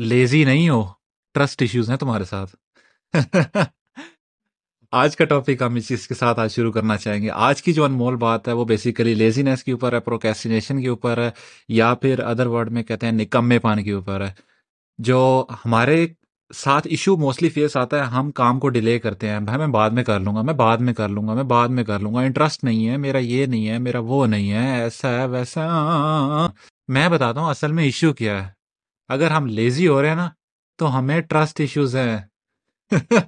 Lazy نہیں ہو. Trust issues ہیں تمہارے ساتھ. آج کا ٹاپک ہم اس چیز کے ساتھ آج شروع کرنا چاہیں گے. آج کی جو انمول بات ہے وہ بیسیکلی لیزینس کے اوپر ہے پروکیسٹینیشن کے اوپر ہے، یا پھر ادر ورڈ میں کہتے ہیں نکمے پان کے اوپر ہے. جو ہمارے ساتھ ایشو موسٹلی فیس آتا ہے، ہم کام کو ڈیلے کرتے ہیں. بھائی، میں بعد میں کر لوں گا، میں بعد میں کر لوں گا، میں بعد میں کر لوں گا. انٹرسٹ نہیں ہے، میرا یہ نہیں ہے، میرا وہ نہیں ہے، ایسا ہے ویسا. میں بتاتا ہوں اصل میں ایشو کیا ہے. اگر ہم لیزی ہو رہے ہیں نا، تو ہمیں ٹرسٹ ایشوز ہیں۔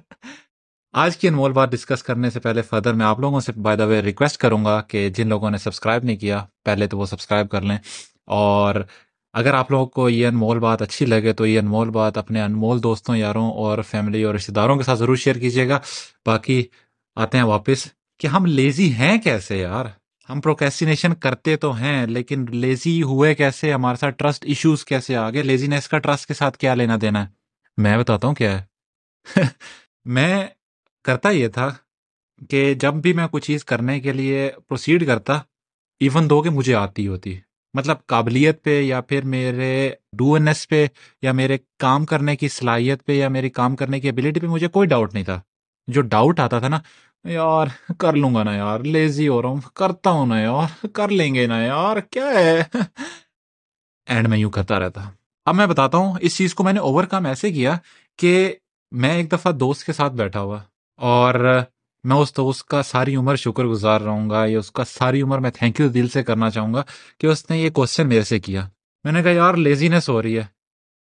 آج کی انمول بات ڈسکس کرنے سے پہلے فردر میں آپ لوگوں سے بائی دا وے ریکویسٹ کروں گا کہ جن لوگوں نے سبسکرائب نہیں کیا، پہلے تو وہ سبسکرائب کر لیں۔ اور اگر آپ لوگوں کو یہ انمول بات اچھی لگے تو یہ انمول بات اپنے انمول دوستوں، یاروں اور فیملی اور رشتے داروں کے ساتھ ضرور شیئر کیجیے گا۔ باقی آتے ہیں واپس کہ ہم لیزی ہیں کیسے یار؟ ہم پروکیسٹینیشن کرتے تو ہیں، لیکن لیزی ہوئے کیسے؟ ہمارے ساتھ ٹرسٹ ایشوز کیسے آ گئے لیزینس کا ٹرسٹ کے ساتھ کیا لینا دینا ہے؟ میں بتاتا ہوں کیا ہے۔ میں کرتا یہ تھا کہ جب بھی میں کوئی چیز کرنے کے لیے پروسیڈ کرتا ایون دو کہ مجھے آتی ہوتی۔ مطلب قابلیت پہ یا پھر میرے ڈو این ایس پہ یا میرے کام کرنے کی صلاحیت پہ یا میری کام کرنے کی ابلیٹی پہ مجھے کوئی ڈاؤٹ نہیں تھا۔ جو ڈاؤٹ آتا تھا نا یار، کر لوں گا نا یار لیزی ہو رہا ہوں، کرتا ہوں نا یار، کر لیں گے نا یار، کیا ہے؟ اینڈ میں یوں کرتا رہتا۔ اب میں بتاتا ہوں، اس چیز کو میں نے اوور کم ایسے کیا کہ میں ایک دفعہ دوست کے ساتھ بیٹھا ہوا اور میں اس دوست کا ساری عمر شکر گزار رہوں گا، یا اس کا ساری عمر میں تھینک یو دل سے کرنا چاہوں گا کہ اس نے یہ کوشچن میرے سے کیا۔ میں نے کہا، یار لیزینس ہو رہی ہے۔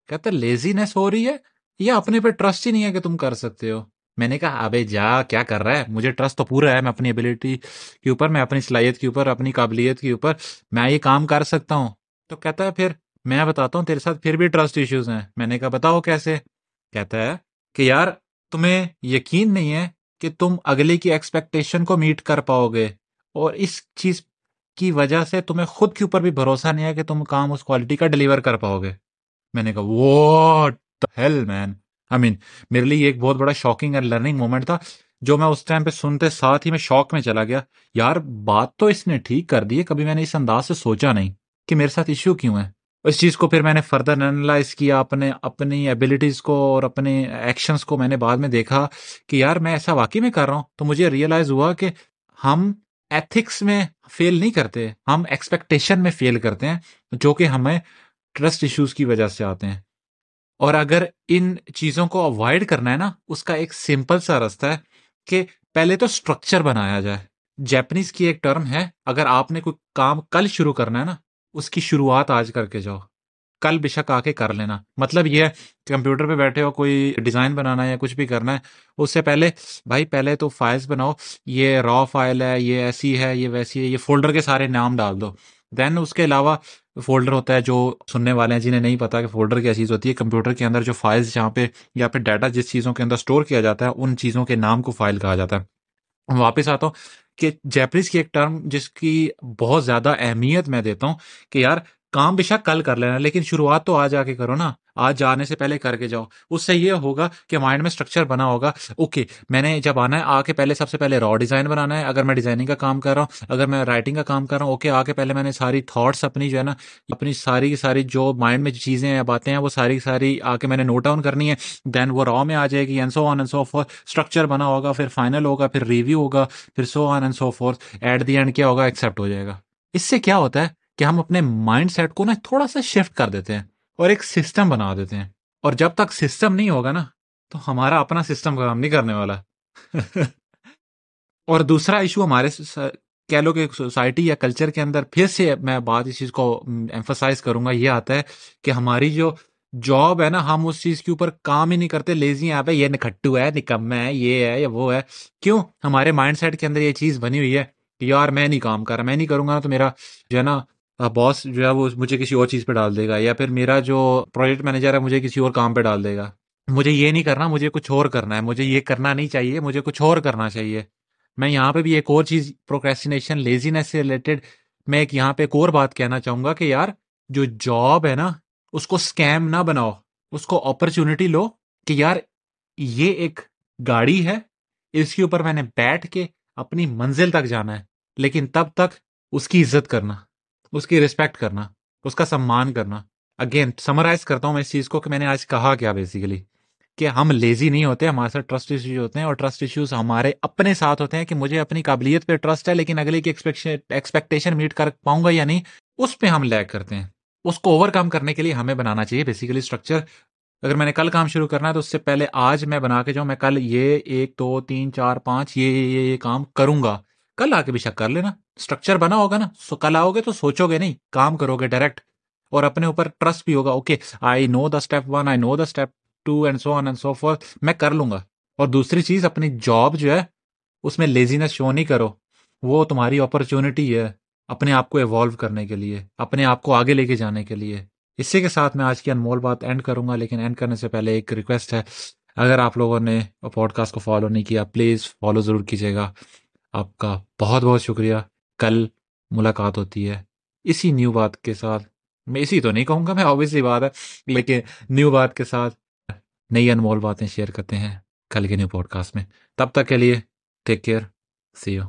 کہتے لیزینس ہو رہی ہے؟ یا اپنے پہ ٹرسٹ ہی نہیں ہے کہ تم کر سکتے ہو۔ میں نے کہا، ابے جا، کیا کر رہا ہے؟ مجھے ٹرسٹ تو پورا ہے، میں اپنی ابلیٹی کے اوپر، میں اپنی صلاحیت کے اوپر، اپنی قابلیت کے اوپر، میں یہ کام کر سکتا ہوں. تو کہتا ہے، پھر میں بتاتا ہوں تیرے ساتھ پھر بھی ٹرسٹ ایشوز ہیں. میں نے کہا، بتاؤ کیسے؟ کہتا ہے کہ، یار، تمہیں یقین نہیں ہے کہ تم اگلے کی ایکسپیکٹیشن کو میٹ کر پاؤ گے اور اس چیز کی وجہ سے تمہیں خود کے اوپر بھی بھروسہ نہیں ہے کہ تم کام اس کوالٹی کا ڈلیور کر پاؤ گے میں نے کہا واٹ ہیل مین آئی مین، میرے لیے ایک بہت بڑا شاکنگ اینڈ لرننگ مومنٹ تھا، جو میں اس ٹائم پہ سنتے ساتھ ہی میں شوق میں چلا گیا۔ یار، بات تو اس نے ٹھیک کر دی ہے، کبھی میں نے اس انداز سے سوچا نہیں کہ میرے ساتھ ایشو کیوں ہے۔ اس چیز کو پھر میں نے فردر انالائز کیا، اپنے اپنی ایبلٹیز کو اور اپنے ایکشنز کو میں نے بعد میں دیکھا کہ یار، میں ایسا واقعی میں کر رہا ہوں۔ تو مجھے ریئلائز ہوا کہ ہم ایتھکس میں فیل نہیں کرتے، ہم ایکسپیکٹیشن میں فیل کرتے ہیں، جو کہ ہمیں ٹرسٹ ایشوز کی وجہ سے آتے ہیں۔ اور اگر ان چیزوں کو اوائڈ کرنا ہے نا، اس کا ایک سمپل سا راستہ ہے کہ پہلے تو اسٹرکچر بنایا جائے۔ جیپنیز کی ایک ٹرم ہے، اگر آپ نے کوئی کام کل شروع کرنا ہے نا، اس کی شروعات آج کر کے جاؤ۔ کل بے شک آ کے کر لینا۔ مطلب یہ ہے، کمپیوٹر پہ بیٹھے ہو، کوئی ڈیزائن بنانا ہے یا کچھ بھی کرنا ہے، اس سے پہلے بھائی پہلے تو فائلس بناؤ، یہ را فائل ہے، یہ ایسی ہے، یہ ویسی ہے، یہ فولڈر کے سارے نام ڈال دو۔ دین اس کے علاوہ فولڈر ہوتا ہے جو سننے والے ہیں، جنہیں نہیں پتا کہ فولڈر کیا چیز ہوتی ہے۔ کمپیوٹر کے اندر جو فائلس جہاں پہ یا پھر ڈیٹا جس چیزوں کے اندر اسٹور کیا جاتا ہے، ان چیزوں کے نام کو فائل کہا جاتا ہے۔ واپس آتا ہوں کہ جیپنیز کی ایک ٹرم جس کی بہت زیادہ اہمیت میں دیتا ہوں کہ یار، کام بے شک کل کر لینا، لیکن شروعات تو آج آ کے کرو نا۔ آج جانے سے پہلے کر کے جاؤ۔ اس سے یہ ہوگا کہ مائنڈ میں اسٹرکچر بنا ہوگا۔ اوکے میں نے جب آنا ہے، آ کے پہلے سب سے پہلے را ڈیزائن بنانا ہے۔ اگر میں ڈیزائننگ کا کام کر رہا ہوں، اگر میں رائٹنگ کا کام کر رہا ہوں اوکے آ کے پہلے میں نے ساری تھاٹس اپنی جو ہے نا، اپنی ساری کی ساری جو مائنڈ میں چیزیں ہیں، باتیں ہیں، وہ ساری ساری آ کے میں نے نوٹ ڈاؤن کرنی ہے دین وہ را میں آ جائے گی and so on and so forth structure بنا ہوگا، پھر فائنل ہوگا، پھر ریویو ہوگا، پھر so on and so forth at the end کیا ہوگا؟ ایکسیپٹ ہو جائے گا۔ اس سے کیا ہوتا ہے کہ ہم اپنے مائنڈ سیٹ کو نا تھوڑا سا شفٹ کر دیتے ہیں۔ اور ایک سسٹم بنا دیتے ہیں۔ اور جب تک سسٹم نہیں ہوگا نا، تو ہمارا اپنا سسٹم کام نہیں کرنے والا۔ اور دوسرا ایشو ہمارے کہہ لو کہ سوسائٹی یا کلچر کے اندر پھر سے میں بات اس چیز کو ایمفسائز کروں گا، یہ آتا ہے کہ ہماری جو جاب ہے نا، ہم اس چیز کے اوپر کام ہی نہیں کرتے۔ لیزی ہیں یہ نکھٹو ہے، نکم ہے، یہ ہے یا وہ ہے۔ کیوں؟ ہمارے مائنڈ سیٹ کے اندر یہ چیز بنی ہوئی ہے کہ یار میں نہیں کام کر رہا، میں نہیں کروں گا تو میرا جو ہے نا باس جو ہے وہ مجھے کسی اور چیز پہ ڈال دے گا یا پھر میرا جو پروجیکٹ مینیجر ہے مجھے کسی اور کام پہ ڈال دے گا۔ مجھے یہ نہیں کرنا، مجھے کچھ اور کرنا ہے، مجھے یہ کرنا نہیں چاہیے، مجھے کچھ اور کرنا چاہیے۔ میں یہاں پہ بھی ایک اور چیز پروکریسٹینیشن لیزینس سے ریلیٹڈ میں ایک یہاں پہ ایک اور بات کہنا چاہوں گا کہ یار، جو جاب ہے نا، اس کو اسکیم نہ بناؤ، اس کو اپرچونٹی لو کہ یار، یہ ایک گاڑی ہے، اس کے اوپر میں نے بیٹھ کے اپنی منزل تک جانا ہے، لیکن تب تک اس کی عزت کرنا۔ اس کی رسپیکٹ کرنا، اس کا سمان کرنا۔ اگین سمرائز کرتا ہوں میں اس چیز کو کہ میں نے آج کہا کیا بیسیکلی کہ ہم لیزی نہیں ہوتے، ہمارے ساتھ ٹرسٹ ایشوز ہوتے ہیں اور ٹرسٹ ایشوز ہمارے اپنے ساتھ ہوتے ہیں کہ مجھے اپنی قابلیت پہ ٹرسٹ ہے لیکن اگلے کی ایکسپیکٹیشن میٹ کر پاؤں گا یا نہیں، اس پہ ہم لیک کرتے ہیں۔ اس کو اوور کم کرنے کے لیے ہمیں بنانا چاہیے بیسیکلی اسٹرکچر اگر میں نے کل کام شروع کرنا ہے تو اس سے پہلے آج میں بنا کے جاؤں میں کل یہ ایک، دو، تین، چار، پانچ یہ یہ یہ کام کروں گا۔ کل آ کے بھی شک کر لینا۔ اسٹرکچر بنا ہوگا نا۔ سو کل آؤ گے تو سوچو گے نہیں۔ کام کرو گے ڈائریکٹ اور اپنے اوپر ٹرسٹ بھی ہوگا۔ Okay I know the step one I know the step two and so and so forth میں کر لوں گا۔ اور دوسری چیز، اپنی جاب جو ہے، اس میں لیزینس شو نہیں کرو۔ وہ تمہاری اپرچونٹی ہے اپنے آپ کو ایوالو کرنے کے لیے، اپنے آپ کو آگے لے کے جانے کے لیے۔ اسی کے ساتھ میں آج کی انمول بات اینڈ کروں گا، لیکن اینڈ کرنے سے پہلے ایک ریکویسٹ ہے۔ اگر آپ لوگوں نے پوڈ کاسٹ کو فالو نہیں کیا پلیز فالو ضرور کیجیے گا۔ آپ کا بہت بہت شکریہ۔ کل ملاقات ہوتی ہے۔ اسی نیو بات کے ساتھ میں اسی تو نہیں کہوں گا، میں آبویسلی بات ہے، لیکن نیو بات کے ساتھ نئی انمول باتیں شیئر کرتے ہیں کل کے نیو پوڈ کاسٹ میں۔ تب تک کے لیے ٹیک کیئر سی یو